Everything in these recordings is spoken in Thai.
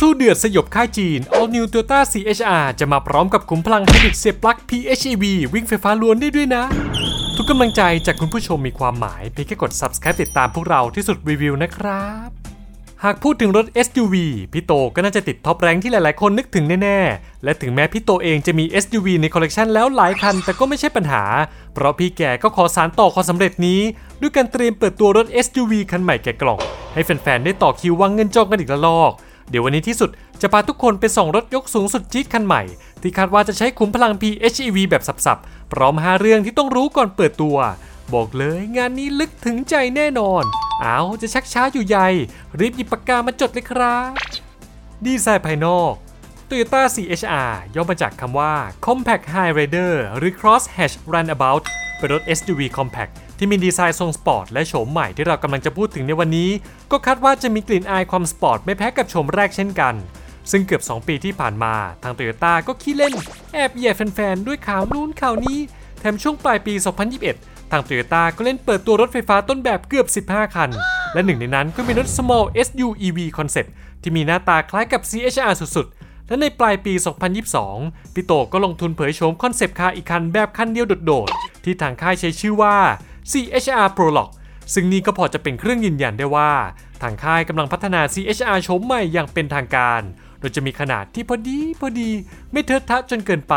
สู้เดือดสยบค่ายจีน All New Toyota CHR จะมาพร้อมกับขุมพลังไฮบริดเสียบปลั๊ก PHEV วิ่งไฟฟ้าล้วนได้ด้วยนะ ทุกกำลังใจจากคุณผู้ชมมีความหมาย เพียงแค่กด subscribe ติดตามพวกเราที่สุดรีวิวนะครับ หากพูดถึงรถ SUV พี่โตก็น่าจะติด top rank ที่หลายๆ คนนึกถึงแน่ๆ และถึงแม้พี่โตเองจะมี SUV ในคอลเลกชันแล้วหลายคัน แต่ก็ไม่ใช่ปัญหา เพราะพี่แกก็ขอสานต่อความสำเร็จนี้ ด้วยการเตรียมเปิดตัวรถ SUV คันใหม่แกะกล่อง ให้แฟนๆได้ต่อคิววางเงินจองกันอีกละลอก เดี๋ยววันนี้ที่สุดจะพาทุกคนไปส่องรถยกสูงสุดจี๊ดคันใหม่ ที่คาดว่าจะใช้ขุมพลัง PHEV แบบสับๆ พร้อม 5 เรื่องที่ต้องรู้ก่อนเปิดตัว บอกเลยงานนี้ลึกถึงใจแน่นอน เอาจะชักช้าอยู่ใหญ่ รีบหยิบปากกามาจดเลยครับ ดีไซน์ภายนอก Toyota CHR ย่อมาจากคำว่า Compact High Rider หรือ Cross Hatch Runabout เป็นรถ SUV Compact ที่มีดีไซน์ทรงสปอร์ตและโฉมใหม่ที่เรากำลังจะพูดถึงในวันนี้ ก็คาดว่าจะมีกลิ่นอายความสปอร์ตไม่แพ้กับโฉมแรกเช่นกัน ซึ่งเกือบ 2 ปีที่ผ่านมาทาง Toyota ก็ขี้เล่น แอบแหย่แฟนๆ ด้วยข่าวนู้นข่าวนี้ แถมช่วงปลายปี 2021 ทาง Toyota ก็เล่นเปิดตัวรถไฟฟ้าต้นแบบเกือบ 15 คัน และหนึ่งในนั้นก็มีรถ Small SU EV Concept ที่มีหน้าตาคล้ายกับ CHR สุดๆ และในปลายปี 2022 พี่โตก็ลงทุนเผยโฉม concept car อีกคันแบบคันเดียวโดดๆ ที่ทางค่ายใช้ชื่อว่า CHR Prologue ซึ่งนี่ก็พอจะเป็นเครื่องยืนยันได้ว่า ทางค่ายกำลังพัฒนา CHR โฉมใหม่อย่างเป็นทางการ โดยจะมีขนาดที่พอดีพอดี ไม่เทอะทะจนเกินไป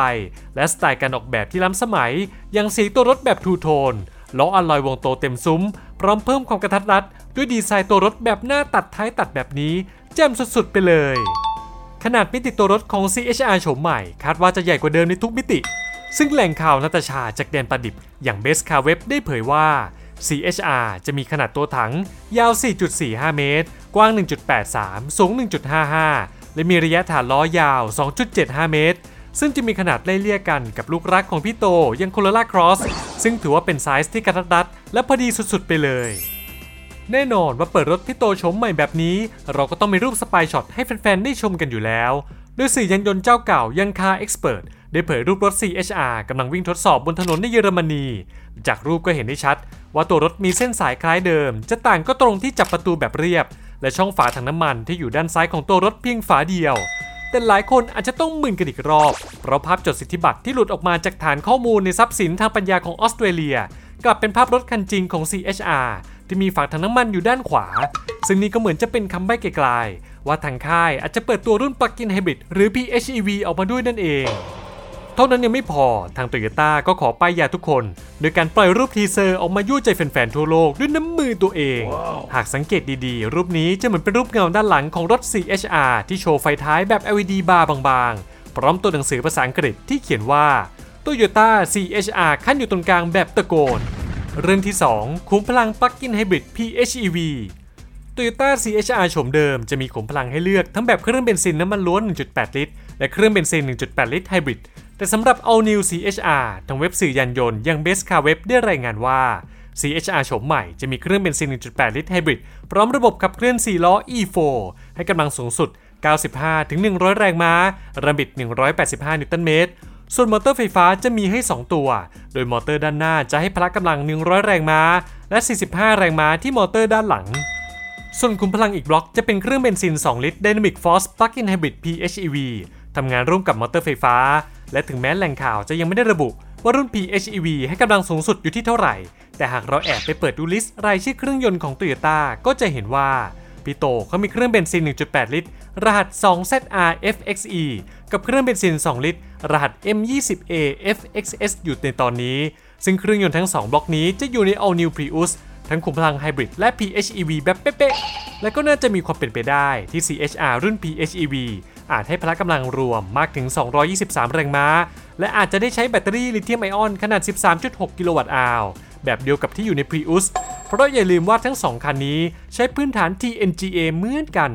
และสไตล์การออกแบบที่ล้ำสมัย อย่างสีตัวรถแบบทูโทนล้ออัลลอยวงโตเต็มซุ้ม พร้อมเพิ่มความกะทัดรัด ด้วยดีไซน์ตัวรถแบบหน้าตัดท้ายตัดแบบนี้ แจ่มสุดๆไปเลย ขนาดมิติตัวรถของ CHR โฉมใหม่ คาดว่าจะใหญ่กว่าเดิมในทุกมิติ ซึ่งแหล่งข่าวนาตาชาจากแดนประดิบอย่าง Best Car Web ได้เผยว่า CHR จะมีขนาดตัวถัง ยาว 4.45 เมตร กว้าง 1.83 สูง 1.55 และมีระยะฐานล้อยาว 2.75 เมตร ซึ่งจะมีขนาดไล่เลี่ยกันกับลูกรักของพี่โตยัง Corolla Cross ซึ่งถือว่าเป็นไซส์ที่กระทัดรัดและพอดีสุดๆไปเลย แน่นอนว่าเปิดรถพี่โตชมใหม่แบบนี้ เราก็ต้องมีรูปสปายช็อตให้แฟนๆ ได้ชมกันอยู่แล้ว โดยสื่อยานยนต์เจ้าเก่ายังคาเอ็กซ์เพรสได้เผยรูปรถ CHR กำลังวิ่งทดสอบบนถนนในเยอรมนี จากรูปก็เห็นได้ชัด ว่าตัวรถมีเส้นสายคล้ายเดิม จะต่างก็ตรงที่จับประตูแบบเรียบ และช่องฝาถังน้ำมันที่อยู่ด้านซ้ายของตัวรถเพียงฝาเดียว แต่หลายคนอาจจะต้องมึนกันอีกรอบ เพราะภาพจดสิทธิบัตรที่หลุดออกมาจากฐานข้อมูลในทรัพย์สินทางปัญญาของออสเตรเลียกลับเป็นภาพรถคันจริงของ CHR ที่มีฝาถังน้ำมันอยู่ด้านขวา ซึ่งนี่ก็เหมือนจะเป็นคำใบ้กลายๆว่าทางค่ายอาจจะเปิดตัวรุ่น Plug-in Hybrid หรือ PHEV ออกมาด้วยนั่นเอง เท่านั้นยังไม่พอทางโตโยต้าก็ขอป้ายยาทุกคน โดยการปล่อยรูป teaser ออกมายั่วใจแฟนๆทั่วโลกด้วยน้ำมือตัวเองหากสังเกตดีๆ รูปนี้จะเหมือนเป็นรูปเงาด้านหลังของรถ CHR ที่โชว์ไฟท้ายแบบ LED bar บางๆ พร้อมตัวหนังสือภาษาอังกฤษที่เขียนว่า Toyota CHR ขั้นอยู่ตรงกลางแบบตะโกน เรื่องที่ 2 ขุมพลัง Plug-in Hybrid PHEV Toyota CHR โฉมเดิมจะมีขุมพลังให้เลือกทั้งแบบเครื่องเบนซินน้ำมันล้วน 1.8 ลิตร และเครื่องเบนซิน 1.8 ลิตรไฮบริด แต่สำหรับ All New CHR ทางเว็บสื่อยานยนต์ยัง Best Car Web ได้รายงานว่า CHR โฉมใหม่จะมีเครื่องเบนซิน 1.8 ลิตรไฮบริด พร้อมระบบขับเคลื่อน 4 ล้อ E4 ให้กำลังสูงสุด 95-100 แรงม้าแรงบิด 185 นิวตันเมตร ส่วนมอเตอร์ไฟฟ้าจะมีให้ 2 ตัว โดยมอเตอร์ด้านหน้าจะให้พละกำลัง 100 แรงม้า และ 45 แรงม้าที่มอเตอร์ด้านหลัง ส่วนขุมพลังอีกบล็อกจะเป็นเครื่องเบนซิน 2 ลิตร Dynamic Force Plug-in Hybrid PHEV ทำงานร่วมกับมอเตอร์ไฟฟ้า และถึงแม้แหล่งข่าวจะยังไม่ได้ระบุว่ารุ่น PHEV ให้กำลังสูงสุดอยู่ที่เท่าไหร่ แต่หากเราแอบไปเปิดดู list รายชื่อเครื่องยนต์ของ Toyota ก็จะเห็นว่า พี่โตเขามีเครื่องเบนซิน 1.8 ลิตร รหัส 2ZR FXE กับเครื่องเบนซิน 2 ลิตร รหัส M20A FXS อยู่ในตอนนี้ ซึ่งเครื่องยนต์ทั้ง 2 บล็อกนี้จะอยู่ใน All New Prius ทั้งขุมพลังไฮบริดและ PHEV แบบเป๊ะๆ และก็น่าจะมีความเป็นไปได้ที่ CHR รุ่น PHEV อาจให้พละกำลังรวมมากถึง 223 แรงม้า และอาจจะได้ใช้แบตเตอรี่ลิเธียมไอออนขนาด 13.6 กิโลวัตต์อาว แบบเดียวกับที่อยู่ใน Prius เพราะอย่าลืมว่าทั้ง2คันนี้ใช้พื้นฐาน TNGA เหมือนกัน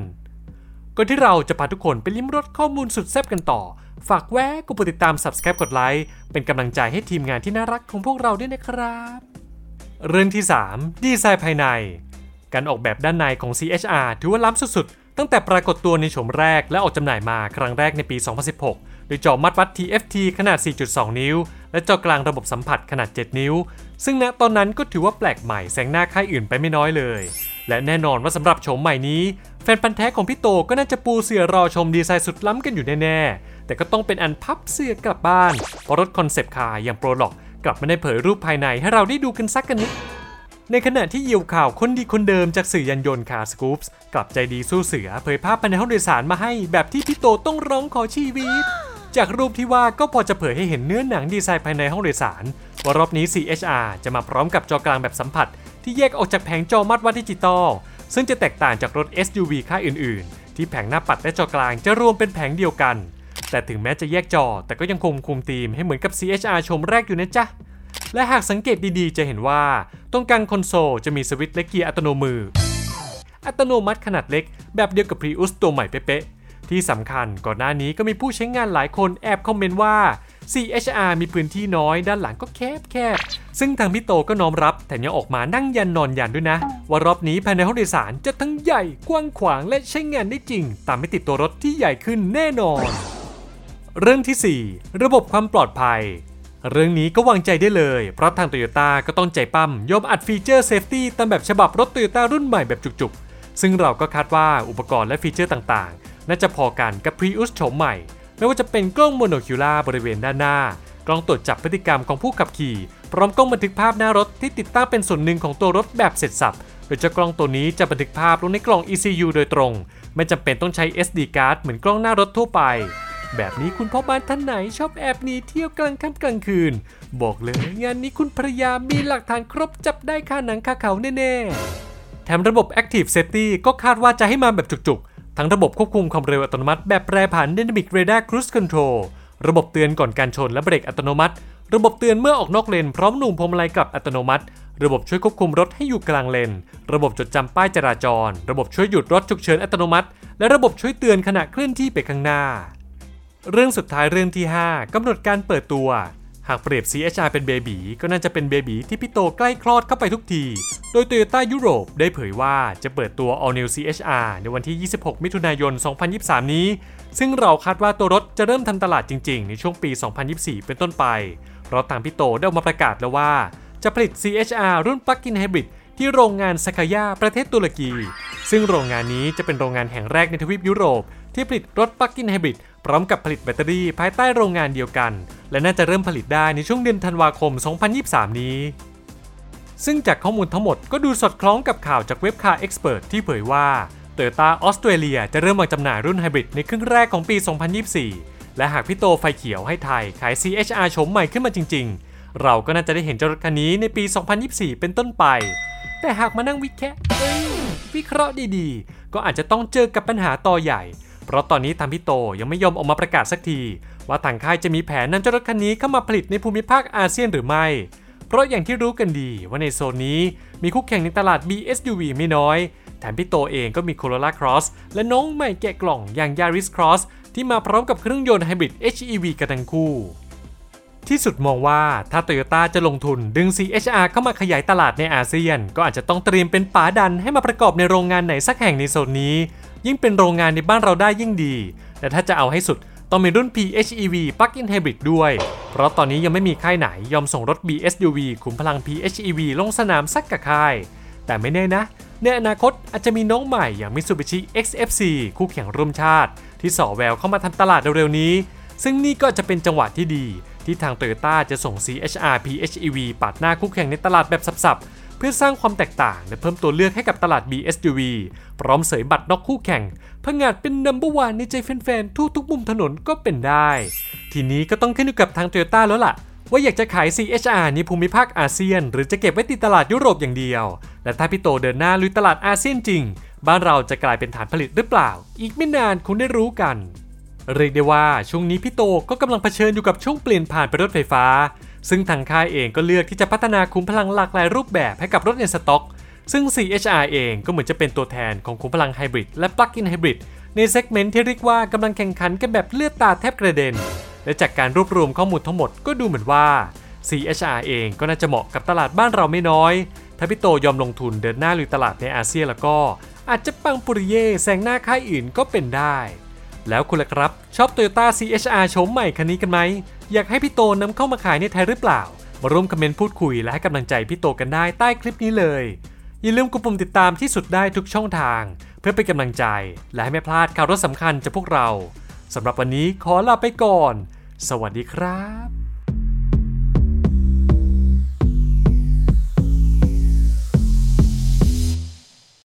ก่อนที่เราจะพาทุกคนไปลิ้มรสข้อมูลสุดแซ่บกันต่อ ฝากแวะกดติดตาม Subscribe กดไลค์เป็นกำลังใจให้ทีมงานที่น่ารักของพวกเราด้วยนะครับ เรื่องที่ 3 ดีไซน์ภายใน การออกแบบด้านในของ CHR ถือว่าล้ำสุดๆ ตั้งแต่ปรากฏตัวในโฉมแรกและออกจำหน่ายมาครั้งแรกในปี 2016 โดยจอมาตรวัด TFT ขนาด 4.2 นิ้ว และจอกลางระบบสัมผัสขนาด 7 นิ้ว ซึ่งณตอนนั้นก็ถือว่าแปลกใหม่แซงหน้าค่ายอื่นไปไม่น้อยเลย และแน่นอนว่าสำหรับโฉมใหม่นี้ แฟนพันธุ์แท้ของพี่โตก็น่าจะปูเสือรอชมดีไซน์สุดล้ำกันอยู่แน่ๆ แต่ก็ต้องเป็นอันพับเสือกลับบ้านเพราะรถ concept car อย่าง Prologue กลับไม่ได้เผยรูปภายในให้เราได้ดูกันสักกะนิดในขณะที่เหยี่ยวข่าวคนดีคนเดิมจากสื่อยันยนต์คาสกูปส์กลับใจดีสู้เสือเผยภาพภายในห้องโดยสารมาให้แบบที่พี่โตต้องร้องขอชีวิต จากรูปที่ว่าก็พอจะเผยให้เห็นเนื้อหนังดีไซน์ภายในห้องโดยสาร ว่ารอบนี้ CHR จะมาพร้อมกับจอกลางแบบสัมผัส ที่แยกออกจากแผงจอมัดวัดดิจิตอล ซึ่งจะแตกต่างจากรถ SUV ค่ายอื่น ๆ ที่แผงหน้าปัดและจอกลางจะรวมเป็นแผงเดียวกัน แต่ถึงแม้จะแยกจอ แต่ก็ยังคงคุมธีมให้เหมือนกับ CHR ชมแรกอยู่นะจ๊ะ และหากสังเกตดีๆ จะเห็นว่าตรงกลางคอนโซลจะมีสวิตช์และเกียร์อัตโนมือ อัตโนมัติขนาดเล็ก แบบเดียวกับ Prius ตัวใหม่เป๊ะๆ ที่สำคัญก่อนหน้านี้ก็มีผู้ใช้งานหลายคนแอบคอมเมนต์ว่า CHR มีพื้นที่น้อยด้านหลังก็แคบแคบซึ่งทางพี่โตก็น้อมรับแต่ยังออกมานั่งยันนอนยันด้วยนะ ว่ารอบนี้ภายในห้องโดยสารจะทั้งใหญ่กว้างขวางและใช้งานได้จริง ตามไม่ติดตัวรถที่ใหญ่ขึ้นแน่นอน เรื่องที่ 4 ระบบความปลอดภัย เรื่องนี้ก็วางใจได้เลย เพราะทางโตโยต้าก็ต้องใจป้ำยอมอัดฟีเจอร์ safety ตามแบบฉบับรถโตโยต้ารุ่นใหม่แบบจุกๆ ซึ่งเราก็คาดว่าอุปกรณ์และฟีเจอร์ต่างๆ น่าจะพอกันกับ Prius โฉมใหม่ ไม่ว่าจะเป็นกล้องโมโนคิวล่าบริเวณด้านหน้า กล้องตรวจจับพฤติกรรมของผู้ขับขี่ พร้อมกล้องบันทึกภาพหน้ารถที่ติดตั้งเป็นส่วนหนึ่งของตัวรถแบบเสร็จสับโดยเจ้ากล้องตัวนี้จะบันทึกภาพลงในกล่อง ECU โดยตรง ไม่จำเป็นต้องใช้ SD card เหมือนกล้องหน้ารถทั่วไป แบบนี้คุณพ่อบ้านท่านไหนชอบแอบหนีเที่ยวกลางค่ำกลางคืน บอกเลยงานนี้คุณภรรยามีหลักฐานครบจับได้ค่าหนังค่าเขาแน่ๆแถมระบบ Active Safety ก็คาดว่าจะให้มาแบบจุกๆ ทั้งระบบควบคุมความเร็วอัตโนมัติแบบแปรผัน Dynamic Radar Cruise Control ระบบเตือนก่อนการชนและเบรกอัตโนมัติ ระบบเตือนเมื่อออกนอกเลนพร้อมหนุ่มพวงมาลัยกลับอัตโนมัติ ระบบช่วยควบคุมรถให้อยู่กลางเลน ระบบจดจำป้ายจราจร ระบบช่วยหยุดรถฉุกเฉินอัตโนมัติ และระบบช่วยเตือนขณะเคลื่อนที่ไปข้างหน้า เรื่องสุดท้ายเรื่องที่ 5กำหนดการเปิดตัว หากเปรียบ CHR เป็นเบบีก็น่าจะเป็นเบบีที่พี่โตใกล้คลอดเข้าไปทุกที โดย Toyota ยุโรปได้เผยว่าจะเปิดตัว All New CHR ในวันที่ 26 มิถุนายน 2023 นี้ ซึ่งเราคาดว่าตัวรถจะเริ่มทำตลาดจริง ๆ ในช่วงปี 2024 เป็นต้นไป เพราะทางพี่โตได้ออกมาประกาศแล้วว่า จะผลิต CHR รุ่น Plug-in Hybrid ที่โรงงานซาการ์ยาประเทศตุรกี ซึ่งโรงงานนี้จะเป็นโรงงานแห่งแรกในทวีปยุโรปที่ผลิตรถ Plug-in Hybrid พร้อมกับผลิตแบตเตอรี่ภายใต้โรงงานเดียวกัน และน่าจะเริ่มผลิตได้ในช่วงเดือนธันวาคม 2023 นี้ ซึ่งจากข้อมูลทั้งหมดก็ดูสอดคล้องกับข่าวจากเว็บ CarExpert ที่เผยว่าโตโยต้าออสเตรเลียจะเริ่มวางจำหน่ายรุ่นไฮบริดในครึ่งแรกของปี 2024 และหากพี่โตไฟเขียวให้ไทยขาย CHR โฉมใหม่ขึ้นมาจริง ๆ เราก็น่าจะได้เห็นเจ้ารถคันนี้ในปี 2024 เป็นต้นไป แต่หากมานั่งวิแคะเอ้ยวิเคราะห์ดีๆ ก็อาจจะต้องเจอกับปัญหาตอใหญ่ เพราะตอนนี้ทางพี่โตยังไม่ยอมออกมาประกาศสักที ว่าทางค่ายจะมีแผนนำเจ้ารถคันนี้เข้ามาผลิตในภูมิภาคอาเซียนหรือไม่ เพราะอย่างที่รู้กันดีว่าในโซนนี้มีคู่แข่งในตลาด BSUV ไม่น้อยแถมพี่โตเองก็มี Corolla Cross และน้องใหม่แกะกล่องอย่าง Yaris Cross ที่มาพร้อมกับเครื่องยนต์ไฮบริด HEV กันทั้งคู่ ที่สุดมองว่าถ้าโตโยต้าจะลงทุนดึง CHR เข้ามาขยายตลาดในอาเซียน ก็อาจจะต้องเตรียมเป็นป๋าดันให้มาประกอบในโรงงานไหนสักแห่งในโซนนี้ ยิ่งเป็นโรงงานในบ้านเราได้ยิ่งดี แต่ถ้าจะเอาให้สุดต้องมีรุ่น PHEV Plug-in Hybrid ด้วย เพราะตอนนี้ยังไม่มีค่ายไหนยอมส่งรถ BSUV ขุมพลัง PHEV ลงสนามสักกับค่าย แต่ไม่แน่นะ ในอนาคตอาจจะมีน้องใหม่อย่าง Mitsubishi XFC คู่แข่งร่วมชาติ ที่ส่อแววเข้ามาทำตลาดเร็วๆนี้ ซึ่งนี่ก็จะเป็นจังหวะที่ดี ที่ทาง Toyota จะส่ง CHR PHEV ปาดหน้าคู่แข่งในตลาดแบบสับๆ พื่อสร้างความแตกต่างและเพิ่มตัวเลือกให้กับตลาด BSUV พร้อมเสยบัตรนอกคู่แข่งผงาดเป็นนัมเบอร์วันในใจแฟนๆทั่วทุกมุมถนนก็เป็นได้ ทีนี้ก็ต้องขึ้นอยู่กับทาง Toyota แล้วล่ะ ว่าอยากจะขาย CHR ในภูมิภาคอาเซียน หรือจะเก็บไว้ติดตลาดยุโรปอย่างเดียว และถ้าพี่โตเดินหน้าลุยตลาดอาเซียนจริง บ้านเราจะกลายเป็นฐานผลิตหรือเปล่า อีกไม่นานคงได้รู้กันเรียกได้ว่าช่วงนี้พี่โตก็กำลังเผชิญอยู่กับช่วงเปลี่ยนผ่านไปรถไฟฟ้า ซึ่งทางค่ายเองก็เลือกที่จะพัฒนาขุมพลังหลากหลายรูปแบบให้กับรถในสต็อก ซึ่ง CHR เองก็เหมือนจะเป็นตัวแทนของขุมพลังไฮบริดและปลั๊กอินไฮบริดในเซกเมนต์ที่เรียกว่ากำลังแข่งขันกันแบบเลือดตาแทบกระเด็น และจากการรวบรวมข้อมูลทั้งหมดก็ดูเหมือนว่า CHR เองก็น่าจะเหมาะกับตลาดบ้านเราไม่น้อย ถ้าพี่โตยอมลงทุนเดินหน้าลุยตลาดในอาเซียนแล้วก็ อาจจะปังปุริเย่แซงหน้าค่ายอื่นก็เป็นได้ แล้วคุณล่ะครับ ชอบ Toyota CHR โฉมใหม่คันนี้กันไหม อยากให้พี่โตนำเข้ามาขายในไทยหรือเปล่า มาร่วมคอมเมนต์พูดคุยและให้กำลังใจพี่โตกันได้ใต้คลิปนี้เลย อย่าลืมกดปุ่มติดตามที่สุดได้ทุกช่องทาง เพื่อเป็นกำลังใจ และให้ไม่พลาดข่าวรถสำคัญจากพวกเราสำหรับวันนี้ขอลาไปก่อน สวัสดีครับ